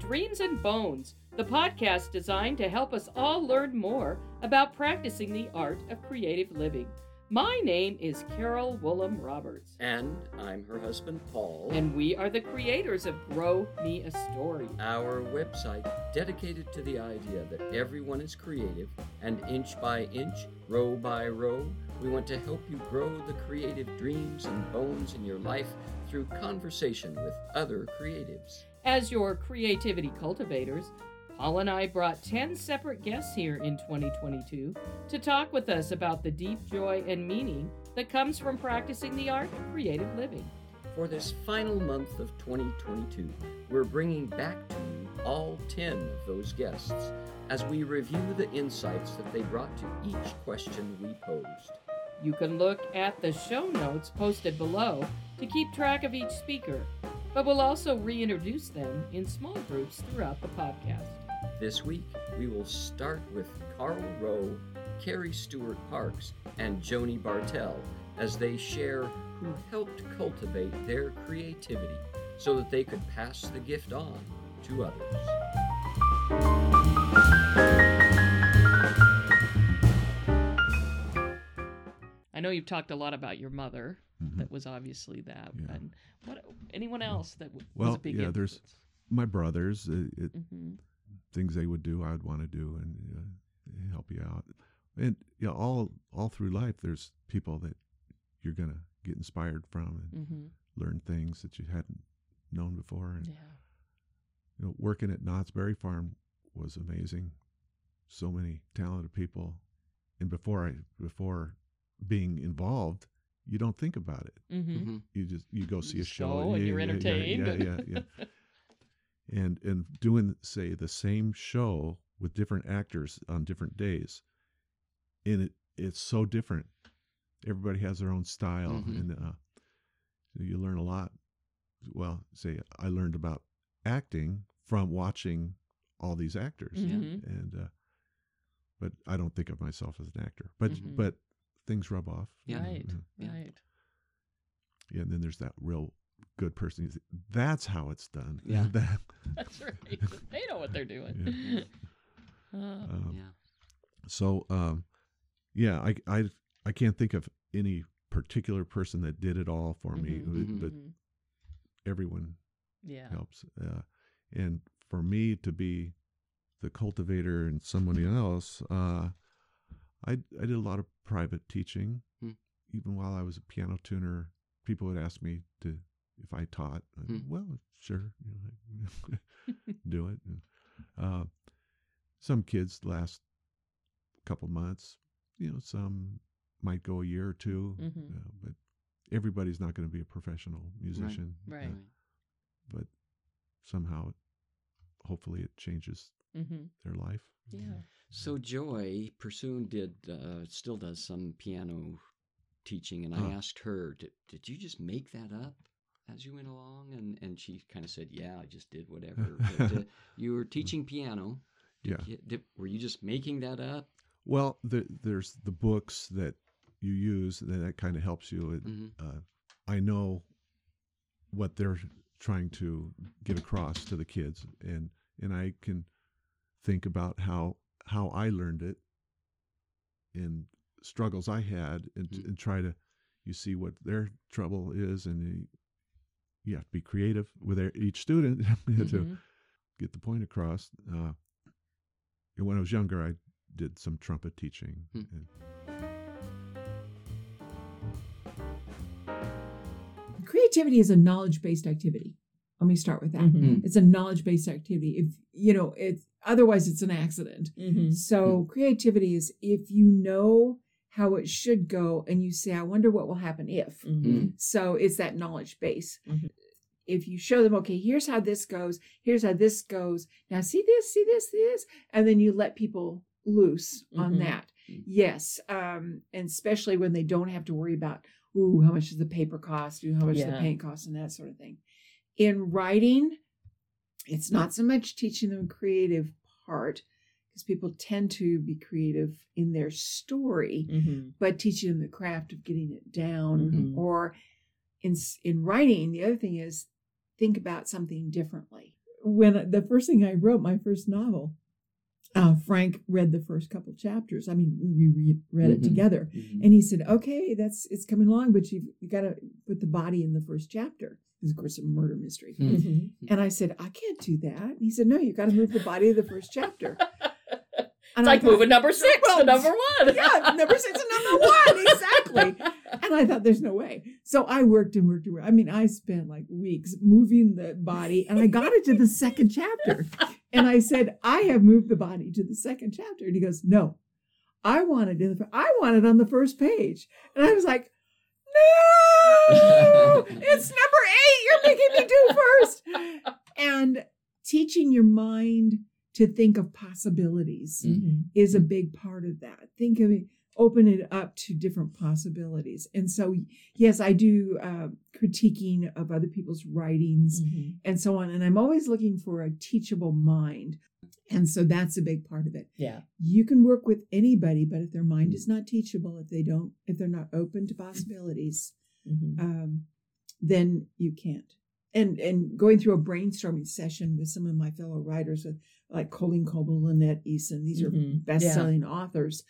Dreams and Bones, the podcast designed to help us all learn more about practicing the art of creative living. My name is Carol Woolham Roberts. And I'm her husband, Paul. And we are the creators of Grow Me a Story, our website dedicated to the idea that everyone is creative, and inch by inch, row by row, we want to help you grow the creative dreams and bones in your life through conversation with other creatives. As your creativity cultivators, Paul and I brought 10 separate guests here in 2022 to talk with us about the deep joy and meaning that comes from practicing the art of creative living. For this final month of 2022, we're bringing back to you all 10 of those guests as we review the insights that they brought to each question we posed. You can look at the show notes posted below to keep track of each speaker, but we'll also reintroduce them in small groups throughout the podcast. This week, we will start with Carl Rowe, Carrie Stuart Parks, and Joni Bartel as they share who helped cultivate their creativity so that they could pass the gift on to others. I know you've talked a lot about your mother. Mm-hmm. That was obviously that. Yeah. And what anyone else that was well, a big yeah, influence? there's my brothers. It, it, mm-hmm. Things they would do, I would want to do, and uh, help you out. And yeah, you know, all all through life, there's people that you're gonna get inspired from and mm-hmm. learn things that you hadn't known before. And yeah. you know, working at Knott's Berry Farm was amazing. So many talented people, and before I before being involved, you don't think about it. Mm-hmm. Mm-hmm. You just you go see a show, show and yeah, you're yeah, entertained. Yeah, yeah, yeah. yeah. and and doing say the same show with different actors on different days, and it it's so different. Everybody has their own style, mm-hmm. and uh, you learn a lot. Well, say I learned about acting from watching all these actors, mm-hmm. and uh, but I don't think of myself as an actor. But mm-hmm. but things rub off. Yeah. Right. Yeah. Right. Yeah, and then there's that real good person. That's how it's done. Yeah. that, That's right. they know what they're doing. Yeah. Uh, um, yeah. So, um, yeah, I, I, I can't think of any particular person that did it all for mm-hmm, me, mm-hmm, but mm-hmm. everyone yeah. helps. Uh, and for me to be the cultivator and somebody else, uh, I I did a lot of private teaching. Hmm. Even while I was a piano tuner, people would ask me to if I taught. Hmm. Well, sure, you know, do it. And, uh, some kids last a couple months. You know, some might go a year or 2 mm-hmm. uh, but everybody's not going to be a professional musician. Right. right. Uh, but somehow, hopefully, it changes mm-hmm. their life. Yeah. So Joy Persoon did uh, still does some piano teaching, and I asked her, did, "Did you just make that up as you went along?" And and she kind of said, "Yeah, I just did whatever." but, uh, you were teaching piano. Did yeah. You, did, were you just making that up? Well, the, there's the books that you use that, that kind of helps you. Mm-hmm. Uh, I know what they're trying to get across to the kids, and and I can think about how how I learned it and struggles I had and, mm-hmm. and try to you see what their trouble is and you have to be creative with their, each student mm-hmm. to get the point across. Uh, and when I was younger, I did some trumpet teaching. Mm-hmm. Creativity is a knowledge based activity. Let me start with that. Mm-hmm. It's a knowledge based activity. If you know, it's otherwise it's an accident. Mm-hmm. So mm-hmm. creativity is if you know how it should go and you say, I wonder what will happen if. Mm-hmm. So it's that knowledge base. Mm-hmm. If you show them, okay, here's how this goes, here's how this goes. Now see this, see this, see this, and then you let people loose on mm-hmm. that. Yes, um, and especially when they don't have to worry about, ooh, how much does the paper cost? Ooh, how much yeah. does the paint cost, and that sort of thing. In writing, it's not so much teaching them a creative part because people tend to be creative in their story, mm-hmm. but teaching them the craft of getting it down mm-hmm. or in in writing. The other thing is think about something differently. when the first thing I wrote, my first novel, uh, Frank read the first couple chapters. I mean, we read, read Mhm. it together, Mhm. and he said, "Okay, that's it's coming along, but you've you got to put the body in the first chapter." It's of course a murder mystery. Mhm. Mm-hmm. And I said, "I can't do that." And he said, "No, you got to move the body of the first chapter." And It's I like thought, moving number six Well, to number one. yeah, number six to number one, exactly. And I thought, there's no way. So I worked and worked and worked. I mean, I spent like weeks moving the body, and I got it to the second chapter. And I said, I have moved the body to the second chapter. And he goes, No, I want it in the. I want it on the first page. And I was like, No, it's number eight. You're making me do first. And teaching your mind to think of possibilities Mm-hmm. is a big part of that. Think of it, open it up to different possibilities. And so, yes, I do uh, critiquing of other people's writings Mm-hmm. and so on. And I'm always looking for a teachable mind. And so that's a big part of it. Yeah. You can work with anybody, but if their mind is not teachable, if they don't, if they're not open to possibilities, Mm-hmm. um, then you can't. And and going through a brainstorming session with some of my fellow writers, with like Colleen Coble, Lynette Eason, these are Mhm. best-selling authors,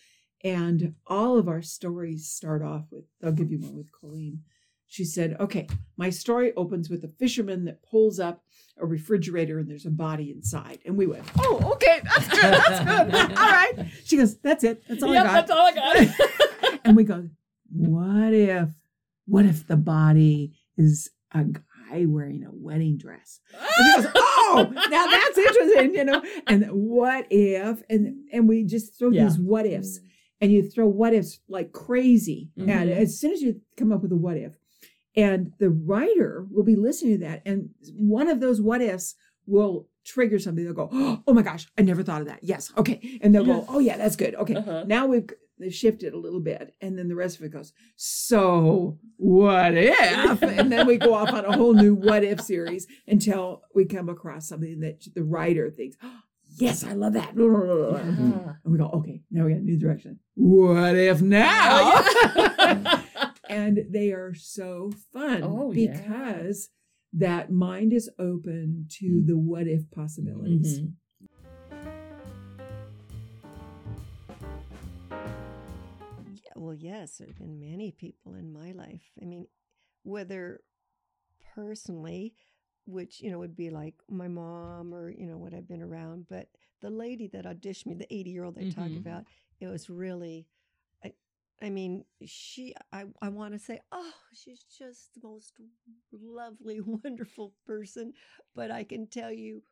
and all of our stories start off with. I'll give you one with Colleen. She said, "Okay, my story opens with a fisherman that pulls up a refrigerator and there's a body inside." And we went, "Oh, okay, that's good, that's good, all right." She goes, "That's it, that's all Yep, I got." that's all I got. and we go, what if, what if the body is a guy wearing a wedding dress? And she goes, oh, now that's interesting, you know. And what if, and and we just throw Yeah. these what ifs, and you throw what ifs like crazy. And Mhm. as soon as you come up with a what if, and the writer will be listening to that, and one of those what ifs will trigger something. They'll go, oh my gosh, I never thought of that. Yes, okay, and they'll go, oh yeah, that's good. Okay, Uh-huh. now we've they've shifted a little bit, and then the rest of it goes. So what if? and then we go off on a whole new what if series until we come across something that the writer thinks, yes, I love that. Yeah. And we go, okay, now we got a new direction. What if now? Oh, yeah. and they are so fun Oh, yeah. because that mind is open to the what if possibilities. Mhm. Yeah, well, yes, there have been many people in my life. I mean, whether personally, which, you know, would be like my mom or, you know, what I've been around, but the lady that auditioned me, the 80 year old I talk Mhm. about, it was really, I, mean, she, I, I want to say, oh, she's just the most lovely, wonderful person. But I can tell you,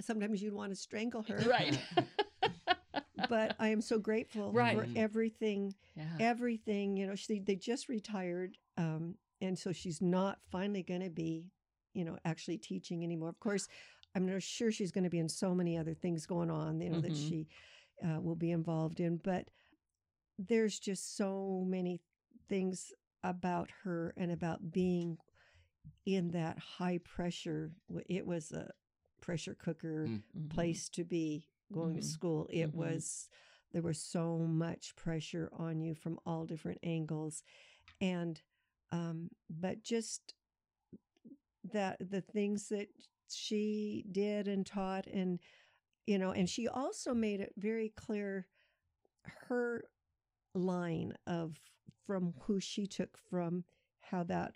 sometimes you'd want to strangle her. Right. but I am so grateful Right. for everything yeah. everything you know she they just retired um and so she's not finally going to be you know actually teaching anymore of course i'm not sure she's going to be in so many other things going on you know that Mhm. she uh, will be involved in but there's just so many things about her and about being in that high pressure it was a pressure cooker Mm. Mhm. place to be going Mhm. to school. It Mhm. was there was so much pressure on you from all different angles, and um, but just that the things that she did and taught, and you know, and she also made it very clear her line of from who she took from how that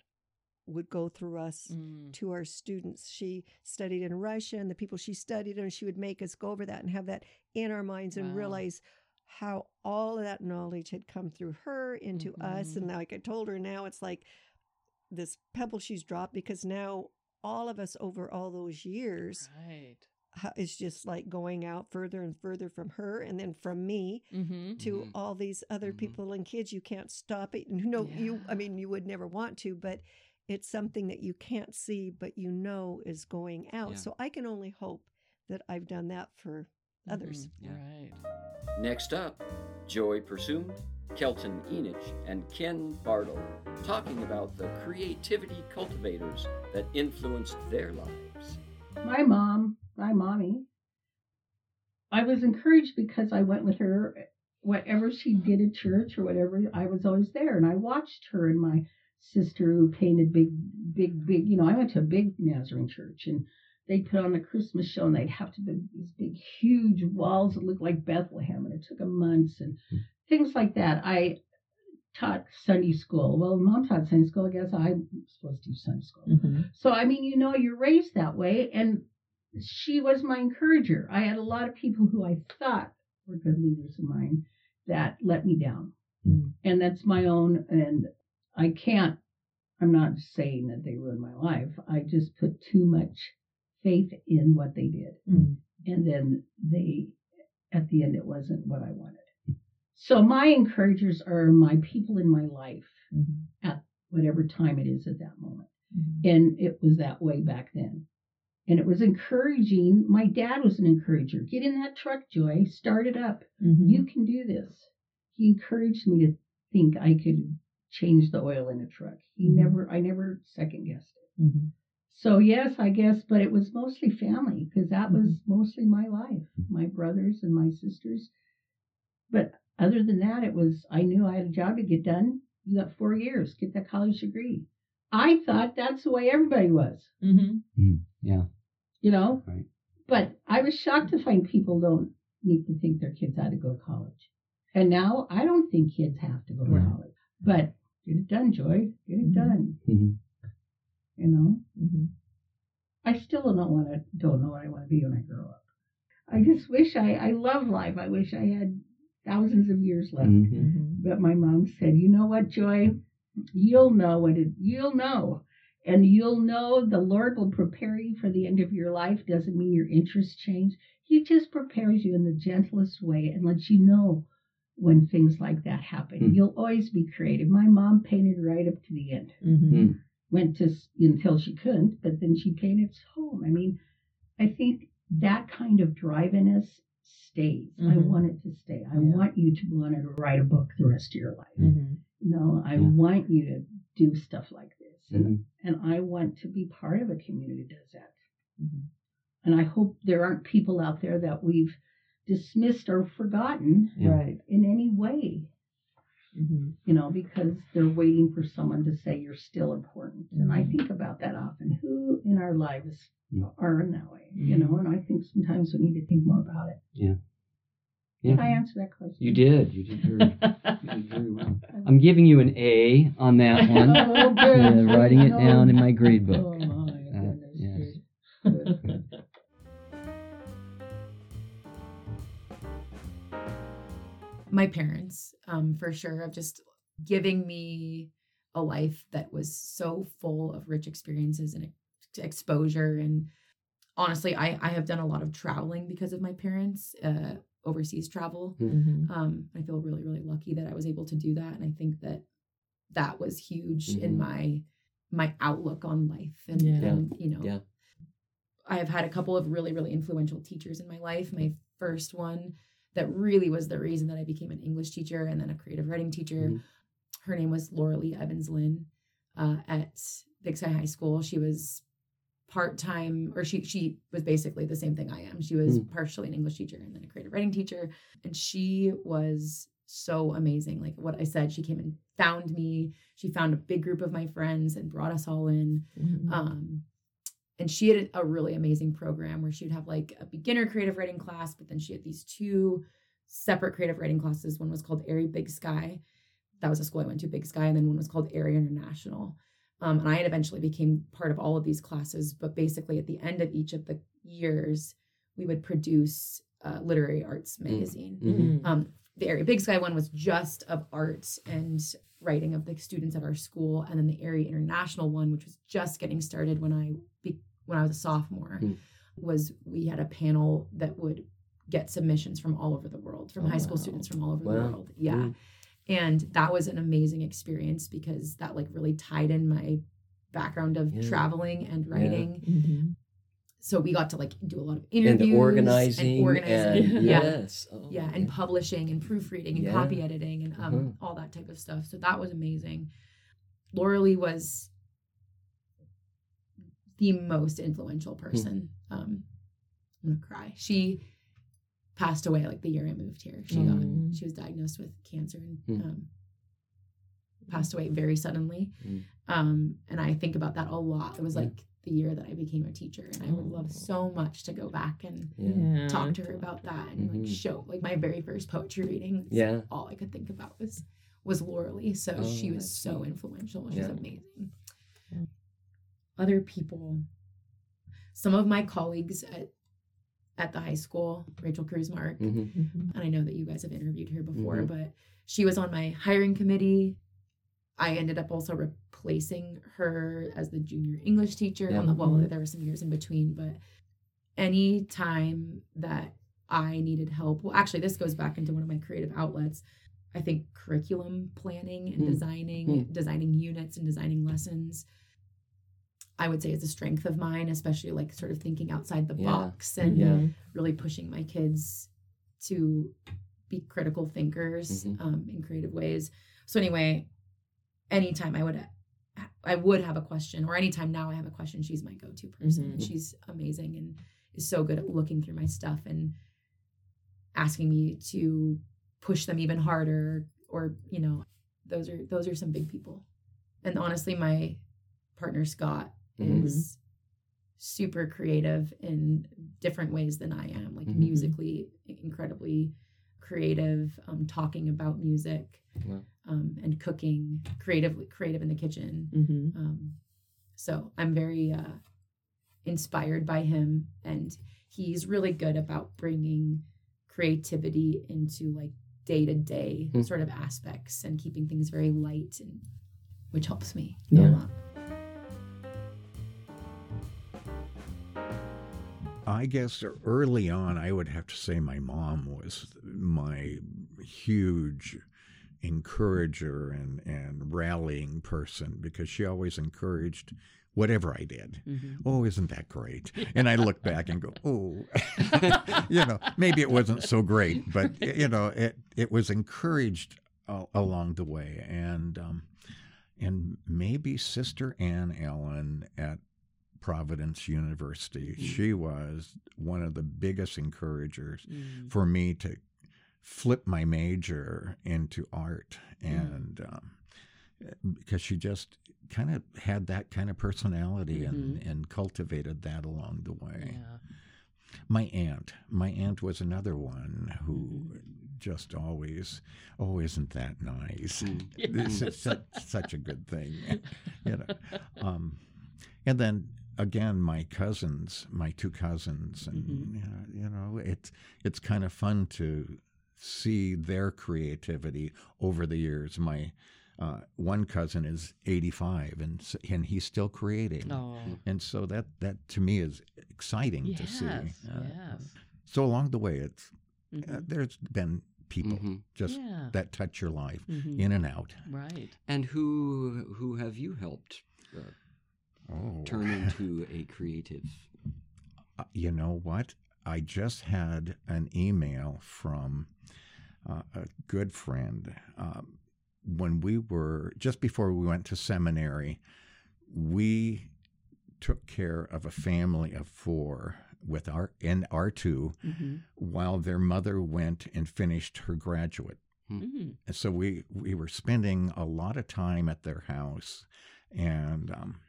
would go through us Mm. to our students. She studied in Russia, and the people she studied, and she would make us go over that and have that in our minds and Wow. realize how all of that knowledge had come through her into us. And like I told her, now it's like this pebble she's dropped because now all of us over all those years Right. Ha- is just like going out further and further from her, and then from me Mm-hmm. to Mhm. all these other Mhm. people and kids. You can't stop it. And no, you, I mean, you would never want to, but it's something that you can't see, but you know is going out. Yeah. So I can only hope that I've done that for others. Yeah. Right. Next up, Joy Persoon, Kelton Enich, and Ken Bartle talking about the creativity cultivators that influenced their lives. my mom, my mommy, I was encouraged because I went with her. Whatever she did at church or whatever, I was always there, and I watched her and my sister who painted big, big, big. You know, I went to a big Nazarene church, and they'd put on a Christmas show and they'd have to be these big, huge walls that looked like Bethlehem, and it took them months and things like that. I taught Sunday school. Well, mom taught Sunday school. I guess I'm supposed to do Sunday school. Mm-hmm. So I mean, you know, you're raised that way, and she was my encourager. I had a lot of people who I thought were good leaders of mine that let me down, Mm. and that's my own. And I can't. I'm not saying that they ruined my life. I just put too much faith in what they did, Mm. and then they, at the end, it wasn't what I wanted. So my encouragers are my people in my life Mhm. at whatever time it is at that moment. Mhm. And it was that way back then. And it was encouraging. My dad was an encourager. Get in that truck, Joy. Start it up. Mhm. You can do this. He encouraged me to think I could change the oil in a truck. He Mhm. never, I never second guessed it. Mhm. So yes, I guess, but it was mostly family because that was Mm-hmm. mostly my life, my brothers and my sisters. But other than that, it was I knew I had a job to get done. You got four years, get that college degree. I thought that's the way everybody was, Mhm. Yeah. You know. Right. But I was shocked to find people don't need to think their kids had to go to college. And now I don't think kids have to go to Right. college. But get it done, Joy. Get it Mhm. done. Mhm. You know. Mhm. I still don't want to don't know what I want to be when I grow up. I just wish I I love life. I wish I had thousands of years left. Mhm. Mhm. But my mom said, "You know what, Joy? You'll know what it. You'll know, and you'll know the Lord will prepare you for the end of your life. Doesn't mean your interests change. He just prepares you in the gentlest way and lets you know when things like that happen. Hmm. You'll always be creative. My mom painted right up to the end." Mhm. Mm. went to until she couldn't, but then she painted home. I mean, I think that kind of drive in us stays. I Mhm. want it to stay. I Yeah. want you to want to write a book the rest of your life. You know, I Yeah. want you to do stuff like this, and, Mhm. and I want to be part of a community that does that. Mhm. And I hope there aren't people out there that we've dismissed or forgotten Yeah. Right. in any way. Mhm. you know, because they're waiting for someone to say you're still important. And I Mhm. think about that often. Who in our lives are in that way? You know, and I think sometimes we need to think more about it. Yeah. Did I Yeah. answer that question? You did. You did very, you did very well. I'm giving you an A on that one. Oh, good. Yeah, writing it No. down in my grade book. Oh, my Uh, goodness. yes. Good. Good. my parents, um, for sure, of just giving me a life that was so full of rich experiences and exposure. And honestly, I, I have done a lot of traveling because of my parents, uh, overseas travel. Mhm. Um, I feel really, really lucky that I was able to do that. And I think that that was huge in Mhm. my my outlook on life and, Yeah. and you know Yeah. I have had a couple of really, really influential teachers in my life. My first one that really was the reason that I became an English teacher and then a creative writing teacher. Mhm. Her name was Laura Lee Evans Lynn uh, at Big Sky High School. She was part time, or she she was basically the same thing I am. She was Mm. partially an English teacher and then a creative writing teacher, and she was so amazing. Like what I said, she came and found me. She found a big group of my friends and brought us all in. Mhm. Um, and she had a really amazing program where she would have like a beginner creative writing class, but then she had these two separate creative writing classes. One was called Aerie Big Sky. That was a school I went to, Big Sky, and then one was called Aerie International. Um, and I had eventually became part of all of these classes, but basically at the end of each of the years, we would produce a literary arts magazine. Mhm. Um, the Aerie Big Sky one was just of art and writing of the students at our school, and then the Aerie international one, which was just getting started when I be, when I was a sophomore, Mm. was we had a panel that would get submissions from all over the world, from Oh, high school wow. students from all over Wow. the world. Yeah. And that was an amazing experience because that like really tied in my background of Yeah. traveling and Yeah. writing. Mhm. So we got to like do a lot of interviews And interviews organizing. and organizing. and- yeah Yes. Oh, yeah and publishing and proofreading and Yeah. copy editing and um, Uh-huh. all that type of stuff so that was amazing laura lee was the most influential person um i'm gonna cry she passed away like the year i moved here she Mm. got she was diagnosed with cancer and Mm. um passed away very suddenly Mm. um and i think about that a lot it was Yeah. like the year that I became a teacher. And I would love so much to go back and Yeah. talk to her about that and like Mhm. show like my very first poetry reading. Yeah. All I could think about was was Laura Lee. So Oh, she was so influential. She's Yeah. amazing. Other people, some of my colleagues at at the high school, Rachael Krusemark, Mhm. and I know that you guys have interviewed her before, Mhm. but she was on my hiring committee. I ended up also replacing her as the junior English teacher. Yeah. On the, well, there were some years in between, but any time that I needed help, well, actually, this goes back into one of my creative outlets. I think curriculum planning and Hmm. designing, designing units and designing lessons. I would say is a strength of mine, especially like sort of thinking outside the Yeah. box and Yeah. really pushing my kids to be critical thinkers Mhm. um, in creative ways. So anyway, anytime I would I would have a question, or anytime now I have a question, she's my go-to person, and Mhm. she's amazing and is so good at looking through my stuff and asking me to push them even harder, or you know, those are those are some big people. And honestly, my partner Scott Mhm. is super creative in different ways than I am, like Mhm. musically incredibly creative, um, talking about music Wow. um, and cooking, creatively creative in the kitchen. Mm-hmm. Um, so I'm very uh, inspired by him, and he's really good about bringing creativity into like day to day sort of aspects and keeping things very light, and which helps me Yeah. a lot. I guess early on, I would have to say my mom was my huge encourager and, and rallying person because she always encouraged whatever I did. Mm-hmm. Oh, isn't that great? And I look back and go, oh, you know, maybe it wasn't so great, but you know, it it was encouraged a- along the way, and um, and maybe Sister Ann Allen at Providence University, she was one of the biggest encouragers Mm-hmm. for me to flip my major into art. And um, because she just kind of had that kind of personality and, and cultivated that along the way. Yeah. my aunt. My aunt was another one who just always oh isn't that nice? This is such, such a good thing you know. Um, and then again my cousins my two cousins and Mhm. uh, you know it's it's kind of fun to see their creativity over the years my uh, one cousin is 85 and and he's still creating Oh. and so that that to me is exciting Yes. to see Uh, yes. so along the way it's uh, Mhm. there's been people Mhm. just yeah. that touch your life Mhm. in and out Right. And who who have you helped uh, oh turn into a creative? Uh, you know what? I just had an email from uh, a good friend. Um, when we were just before we went to seminary, we took care of a family of four with our in R two Mm-hmm. while their mother went and finished her graduate. Mm-hmm. And so we we were spending a lot of time at their house, and um,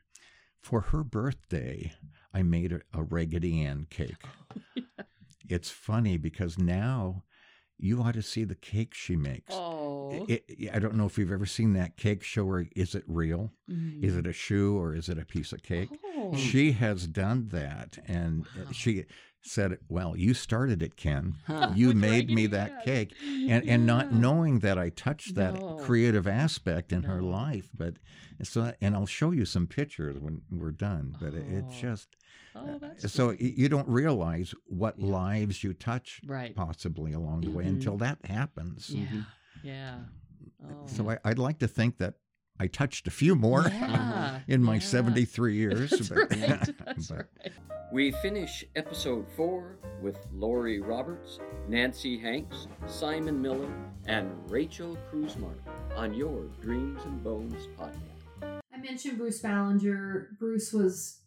for her birthday, I made a, a Raggedy Ann cake. Oh, it's funny because now you ought to see the cake she makes. Oh. It- it- I don't know if you've ever seen that cake show her. Is it real? Mm-hmm. Is it a shoe or is it a piece of cake? Oh. She has done that, and Wow. she said, "Well, you started it, Ken. Huh. You With made me that Ann. cake." and and not knowing that I touched that No. creative aspect in her life. But so, and I'll show you some pictures when we're done. But it, it Oh. just Oh, that's so good. you don't realize what Yeah. lives you touch right. possibly along the way Mhm. until that happens. Yeah. Mhm. Yeah. Oh. So I, I'd like to think that I touched a few more Yeah, in my yeah. 73 years. That's but, right. That's but- right. We finish episode four with Laurie Roberts, Nancy Hanks, Simon Miller, and Rachael Krusemark on your Dreams and Bones podcast. I mentioned Bruce Ballenger. Bruce was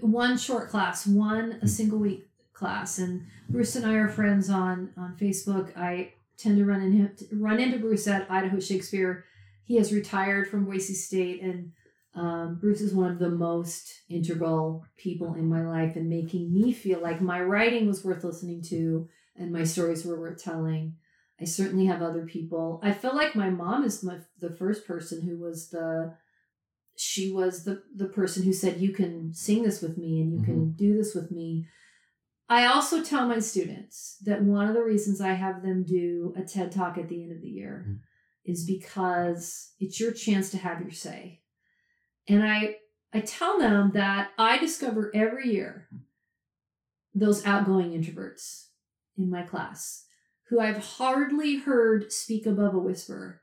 one short class, one a single week class, and Bruce and I are friends on on Facebook. I tend to run in run into Bruce at Idaho Shakespeare. He has retired from Boise State, and Um, Bruce is one of the most integral people in my life and making me feel like my writing was worth listening to and my stories were worth telling. I certainly have other people. I feel like my mom is my, the first person who was the she was the the person who said you can sing this with me and you mm-hmm. can do this with me. I also tell my students that one of the reasons I have them do a TED talk at the end of the year mm-hmm. is because it's your chance to have your say. And I I tell them that I discover every year those outgoing introverts in my class who I've hardly heard speak above a whisper.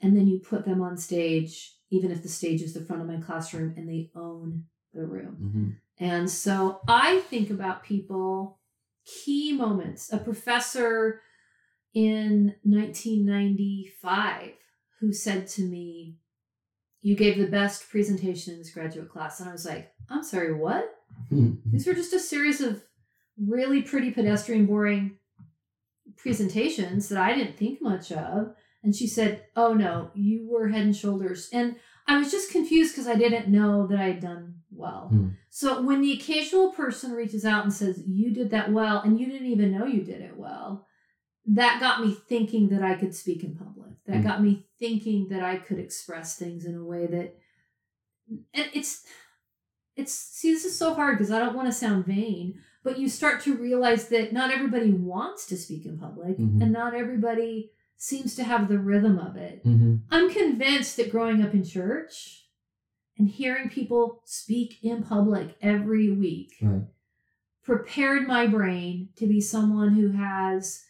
And then you put them on stage, even if the stage is the front of my classroom, and they own the room. Mm-hmm. And so I think about people, key moments. A professor in 1995 who said to me, You gave the best presentation in this graduate class. And I was like, I'm sorry, what? Mm-hmm. These were just a series of really pretty pedestrian, boring presentations that I didn't think much of. And she said, Oh no, you were head and shoulders. And I was just confused because I didn't know that I had done well. Hmm. So when the occasional person reaches out and says, You did that well, and you didn't even know you did it well, that got me thinking that I could speak in public. That hmm. got me thinking that I could express things in a way that and it's it's see this is so hard because I don't want to sound vain, but you start to realize that not everybody wants to speak in public mm-hmm. and not everybody seems to have the rhythm of it. Mm-hmm. I'm convinced that growing up in church and hearing people speak in public every week right. prepared my brain to be someone who has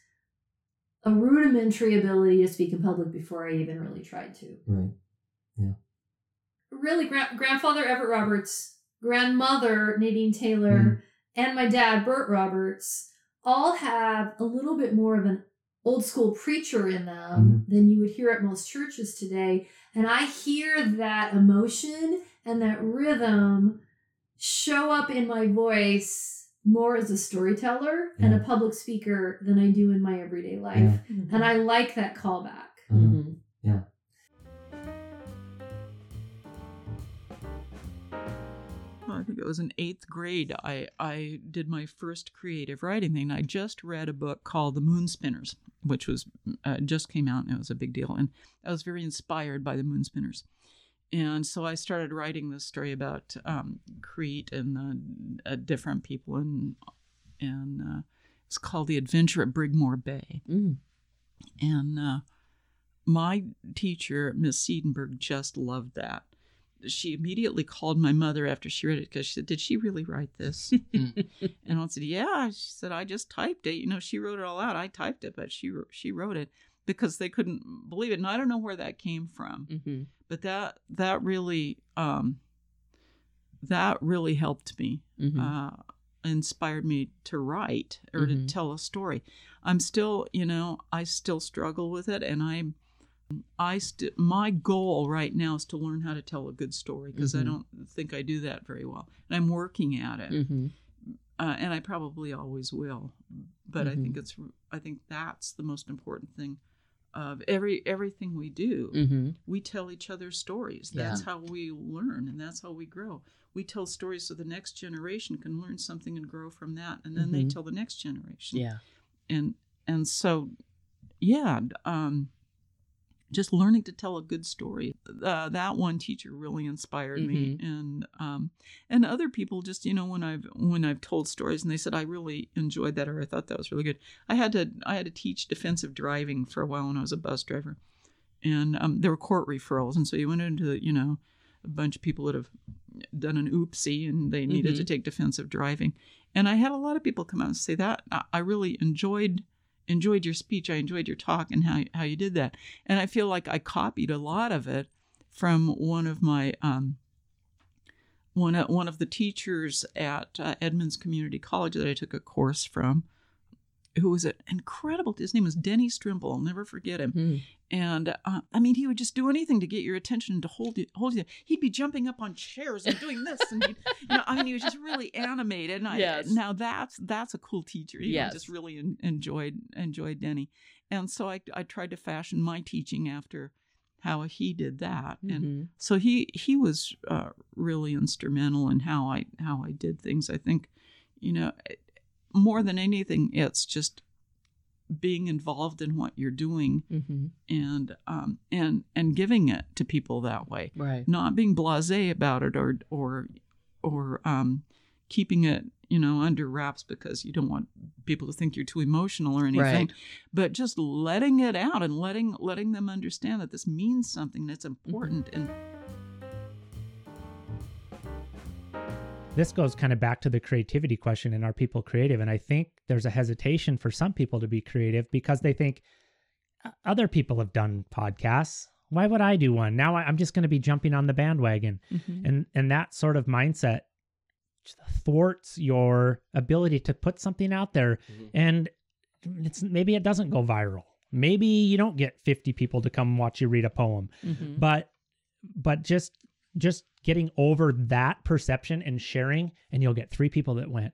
a rudimentary ability to speak in public before I even really tried to. Right. Yeah. Really, gra- grandfather Everett Roberts, grandmother Nadine Taylor, mm and my dad, Bert Roberts, all have a little bit more of an old school preacher in them mm-hmm. than you would hear at most churches today. And I hear that emotion and that rhythm show up in my voice more as a storyteller yeah. and a public speaker than I do in my everyday life. Yeah. Mm-hmm. And I like that callback. Mm-hmm. Yeah. I think it was in eighth grade, I, I did my first creative writing thing. I just read a book called The Moon Spinners, which was uh, just came out and it was a big deal. And I was very inspired by the Moon Spinners. And so I started writing this story about um, Crete and uh, different people, and and uh, it's called The Adventure at Brigmore Bay. Mm. And uh, my teacher, Miss Siedenberg, just loved that she immediately called my mother after she read it because she said, "Did she really write this?" And I said, "Yeah." She said, "I just typed it. You know, she wrote it all out. I typed it, but she she wrote it because they couldn't believe it." And I don't know where that came from, mm-hmm. but that that really um, that really helped me, mm-hmm. uh, inspired me to write or mm-hmm. to tell a story. I'm still, you know, I still struggle with it, and I'm I st- my goal right now is to learn how to tell a good story because mm-hmm. I don't think I do that very well, and I'm working at it. Mm-hmm. Uh, and I probably always will, but mm-hmm. I think mm-hmm. it's I think that's the most important thing of every everything we do. Mm-hmm. We tell each other stories. That's yeah. how we learn, and that's how we grow. We tell stories so the next generation can learn something and grow from that, and then they mm-hmm. tell the next generation. Yeah, and and so, yeah. Um, just learning to tell a good story. Uh, that one teacher really inspired mm-hmm. me, and um, and other people just you know when I've when I've told stories and they said I really enjoyed that or I thought that was really good. I had to I had to teach defensive driving for a while when I was a bus driver, and um, there were court referrals, and so you went into you know a bunch of people that have done an oopsie and they needed mm-hmm. to take defensive driving, and I had a lot of people come out and say that I really enjoyed enjoyed your speech. I enjoyed your talk and how, how you did that. And I feel like I copied a lot of it from one of my um, one one of the teachers at uh, Edmonds Community College that I took a course from who was an incredible. His name was Denny Strimple. I'll never forget him. Mm. And uh, I mean, he would just do anything to get your attention and to hold you. Hold you. He'd be jumping up on chairs and doing this, and you know, I mean, he was just really animated. And I, yes. now that's that's a cool teacher. You yes. know, just really en- enjoyed enjoyed Denny, and so I I tried to fashion my teaching after how he did that, Mhm. and so he he was uh, really instrumental in how I how I did things. I think, you know, more than anything, it's just being involved in what you're doing Mm-hmm. and um, and and giving it to people that way Right. not being blasé about it or or or um, keeping it you know under wraps because you don't want people to think you're too emotional or anything Right. but just letting it out and letting letting them understand that this means something that's important and this goes kind of back to the creativity question and are people creative? And i think there's a hesitation for some people to be creative because they think other people have done podcasts. Why would i do one? Now i'm just going to be jumping on the bandwagon. Mhm. and and that sort of mindset thwarts your ability to put something out there. Mhm. and it's maybe it doesn't go viral. Maybe you don't get 50 people to come watch you read a poem. Mhm. but but just just getting over that perception and sharing and you'll get three people that went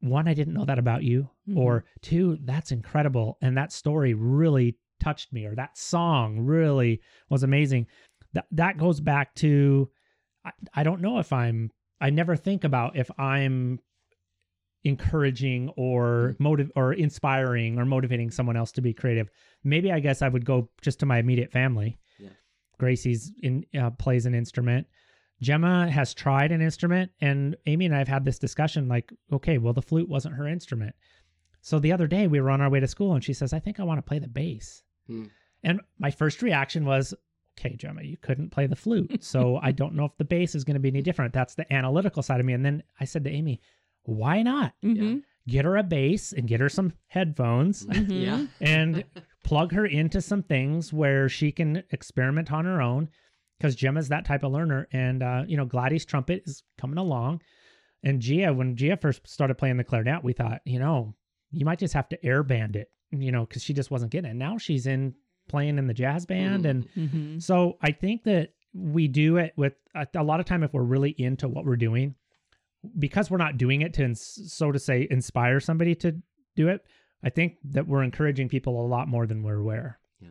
one i didn't know that about you mm-hmm. or two that's incredible and that story really touched me or that song really was amazing. That that goes back to I, I don't know if i'm i never think about if i'm encouraging or mm-hmm. motive or inspiring or motivating someone else to be creative. Maybe i guess i would go just to my immediate family. Gracie's in uh, plays an instrument gemma has tried an instrument and amy and i have had this discussion like okay well the flute wasn't her instrument so the other day we were on our way to school and she says i think i want to play the bass Hmm. and my first reaction was okay gemma you couldn't play the flute so i don't know if the bass is going to be any different that's the analytical side of me and then i said to amy why not Mhm. get her a bass and get her some headphones Mhm. Yeah. and plug her into some things where she can experiment on her own because Gemma's that type of learner. And, uh, you know, Gladys trumpet is coming along. And Gia, when Gia first started playing the clarinet, we thought, you know, you might just have to air band it, you know, because she just wasn't getting it. Now she's in playing in the jazz band. Mm. And Mhm. so I think that we do it with a, a lot of time if we're really into what we're doing, because we're not doing it to, ins- so to say, inspire somebody to do it. I think that we're encouraging people a lot more than we're aware. Yeah.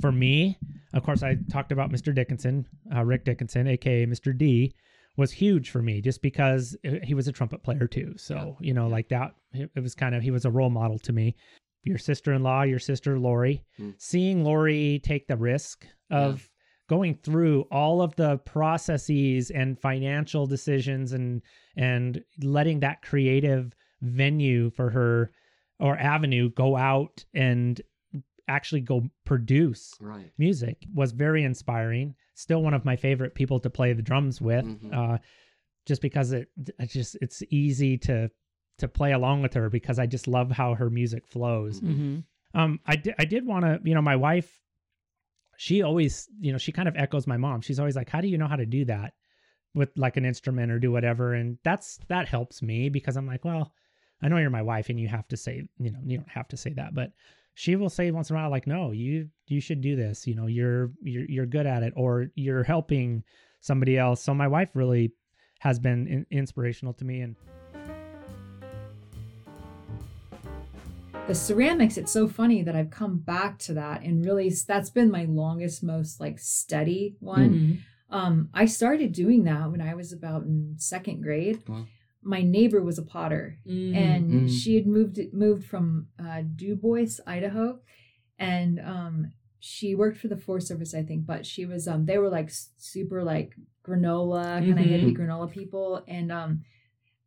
For me, of course, I talked about Mr. Dickinson, uh, Rick Dickinson, aka Mr. D, was huge for me just because uh, he was a trumpet player too. So you know, like that, it was kind of he was a role model to me. Your sister-in-law, your sister Lori, Hmm. seeing Lori take the risk of going through all of the processes and financial decisions and and letting that creative venue for her or avenue go out and actually go produce Right. music was very inspiring still one of my favorite people to play the drums with Mhm. uh just because it it just it's easy to to play along with her because I just love how her music flows. Mhm. Um, I did, I did want to, you know, my wife, she always, you know, she kind of echoes my mom. She's always like, how do you know how to do that with like an instrument or do whatever? And that's, that helps me because I'm like, well, I know you're my wife and you have to say, you know, you don't have to say that, but she will say once in a while, like, no, you, you should do this. You know, you're, you're, you're good at it or you're helping somebody else. So my wife really has been in, inspirational to me. And the ceramics it's so funny that i've come back to that and really that's been my longest most like steady one Mhm. um i started doing that when i was about in second grade Wow. My neighbor was a potter Mhm. and Mm. she had moved moved from uh, Dubois, Idaho, and um, she worked for the Forest Service, I think. But she was um, they were like super like granola kind of Mhm. hippie granola people, and um,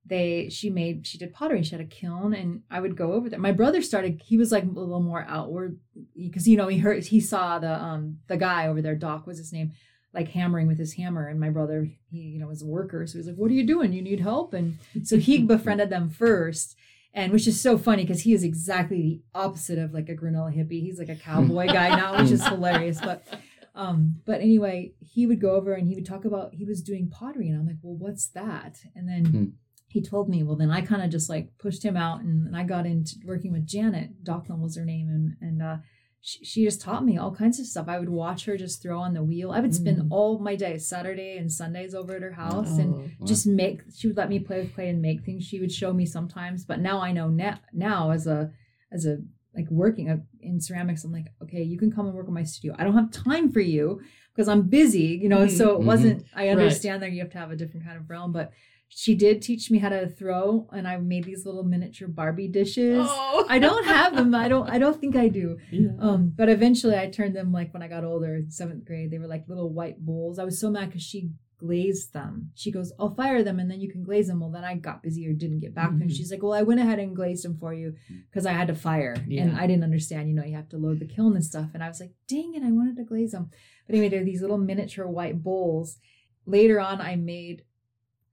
they she made she did pottery. She had a kiln, and I would go over there. My brother started; he was like a little more outward because you know he heard he saw the um the guy over there, Doc was his name. Like hammering with his hammer, and my brother, he you know was a worker, so he's like, "What are you doing? You need help?" And so he befriended them first, and which is so funny because he is exactly the opposite of like a granola hippie. He's like a cowboy guy now, which is hilarious. But um, but anyway, he would go over and he would talk about he was doing pottery, and I'm like, well, what's that? And then Hmm. he told me. Well, then I kind of just like pushed him out, and, and I got into working with Janet. Dockland was her name, and and uh, she, she just taught me all kinds of stuff. I would watch her just throw on the wheel. I would spend Mm. all my days, Saturday and Sundays, over at her house, and Oh. Wow. just make she would let me play with clay and make things she would show me sometimes but now i know now, now as a as a like working in ceramics. I'm like, okay, you can come and work in my studio. I don't have time for you because I'm busy, you know. Mhm. So it Mhm. wasn't. I Right. understand that you have to have a different kind of realm, but she did teach me how to throw, and I made these little miniature Barbie dishes. Oh. I don't have them. I don't. I don't think I do. Yeah. Um, but eventually I turned them like when I got older, seventh grade, they were like little white bowls. I was so mad because she glazed them. She goes, I'll fire them and then you can glaze them. Well, then I got busy or didn't get back. Mhm. And she's like, Well, I went ahead and glazed them for you because I had to fire. yeah. And I didn't understand, you know, you have to load the kiln and stuff. And I was like, dang it, I wanted to glaze them. But anyway, they're these little miniature white bowls. Later on, I made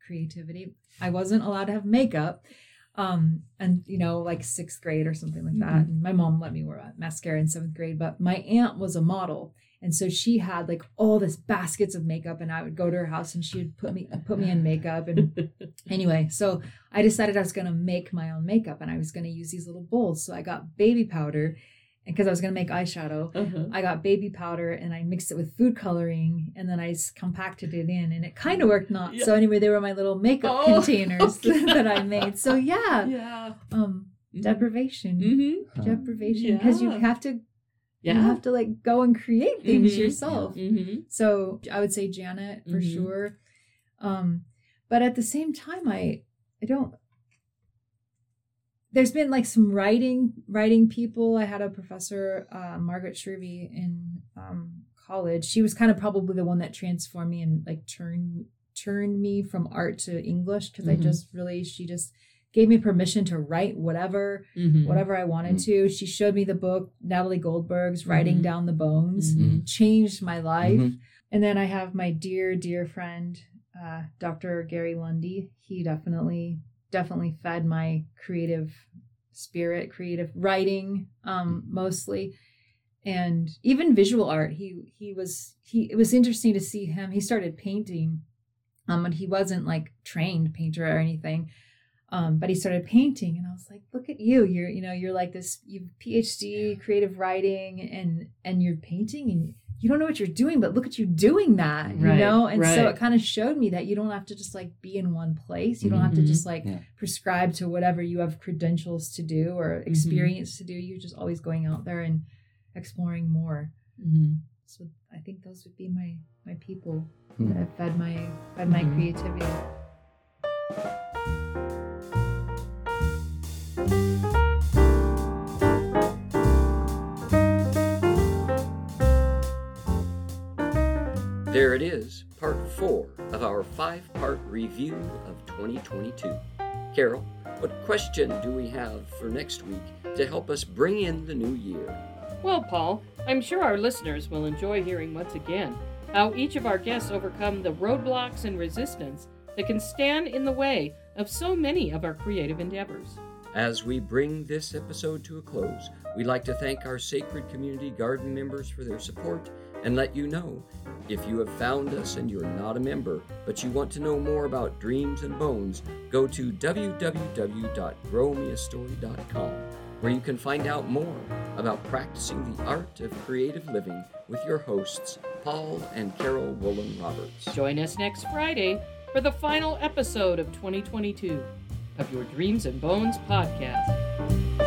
creativity. I wasn't allowed to have makeup um and you know like sixth grade or something like that. And my mom let me wear mascara in seventh grade but my aunt was a model and so she had like all this baskets of makeup and i would go to her house and she would put me put me in makeup and anyway so i decided i was going to make my own makeup and i was going to use these little bowls. So i got baby powder because i was going to make eyeshadow Uh-huh. I got baby powder and I mixed it with food coloring and then I compacted it in and it kind of worked not. So anyway, they were my little makeup Oh, containers okay. that I made. So yeah, Yeah. um, deprivation, Mm-hmm. deprivation, because you have to, Yeah. you have to like go and create things Mhm. yourself. Mm-hmm. So I would say Janet for Mhm. sure. Um, but at the same time, I I don't. There's been like some writing writing people. I had a professor, uh, Margaret Shervy, in um, college. She was kind of probably the one that transformed me and like turned turned me from art to English because I Mhm. just really she just gave me permission to write whatever Mm-hmm. whatever I wanted to. She showed me the book Natalie Goldberg's Writing Mhm. Down the Bones, Mhm. changed my life. Mhm. And then I have my dear, dear friend, uh, Dr. Gary Lundy. He definitely, definitely fed my creative spirit, creative writing, um, mostly, and even visual art. He he was he. It was interesting to see him. He started painting, um, and he wasn't like trained painter or anything. Um, but he started painting and I was like, look at you. You're, you know, you're like this, you've PhD, creative writing, and and you're painting and you don't know what you're doing, but look at you doing that, you Right, know? And so it kind of showed me that you don't have to just like be in one place. You don't have to Mhm. just like Yeah. prescribe to whatever you have credentials to do or experience to do. You're just always going out there and exploring more. Mm-hmm. So I think those would be my my people Hmm. that have fed my fed my Mhm. creativity. There it is, part four of our five part review of 2022. Carol, what question do we have for next week to help us bring in the new year? Well, Paul, I'm sure our listeners will enjoy hearing once again how each of our guests overcome the roadblocks and resistance that can stand in the way of so many of our creative endeavors. As we bring this episode to a close, we'd like to thank our Sacred Community Garden members for their support and let you know if you have found us and you're not a member, but you want to know more about Dreams and Bones, go to www.growmeastory.com where you can find out more about practicing the art of creative living with your hosts, Paul and Carol Woolen Roberts. Join us next Friday for the final episode of 2022 of your Dreams and Bones podcast.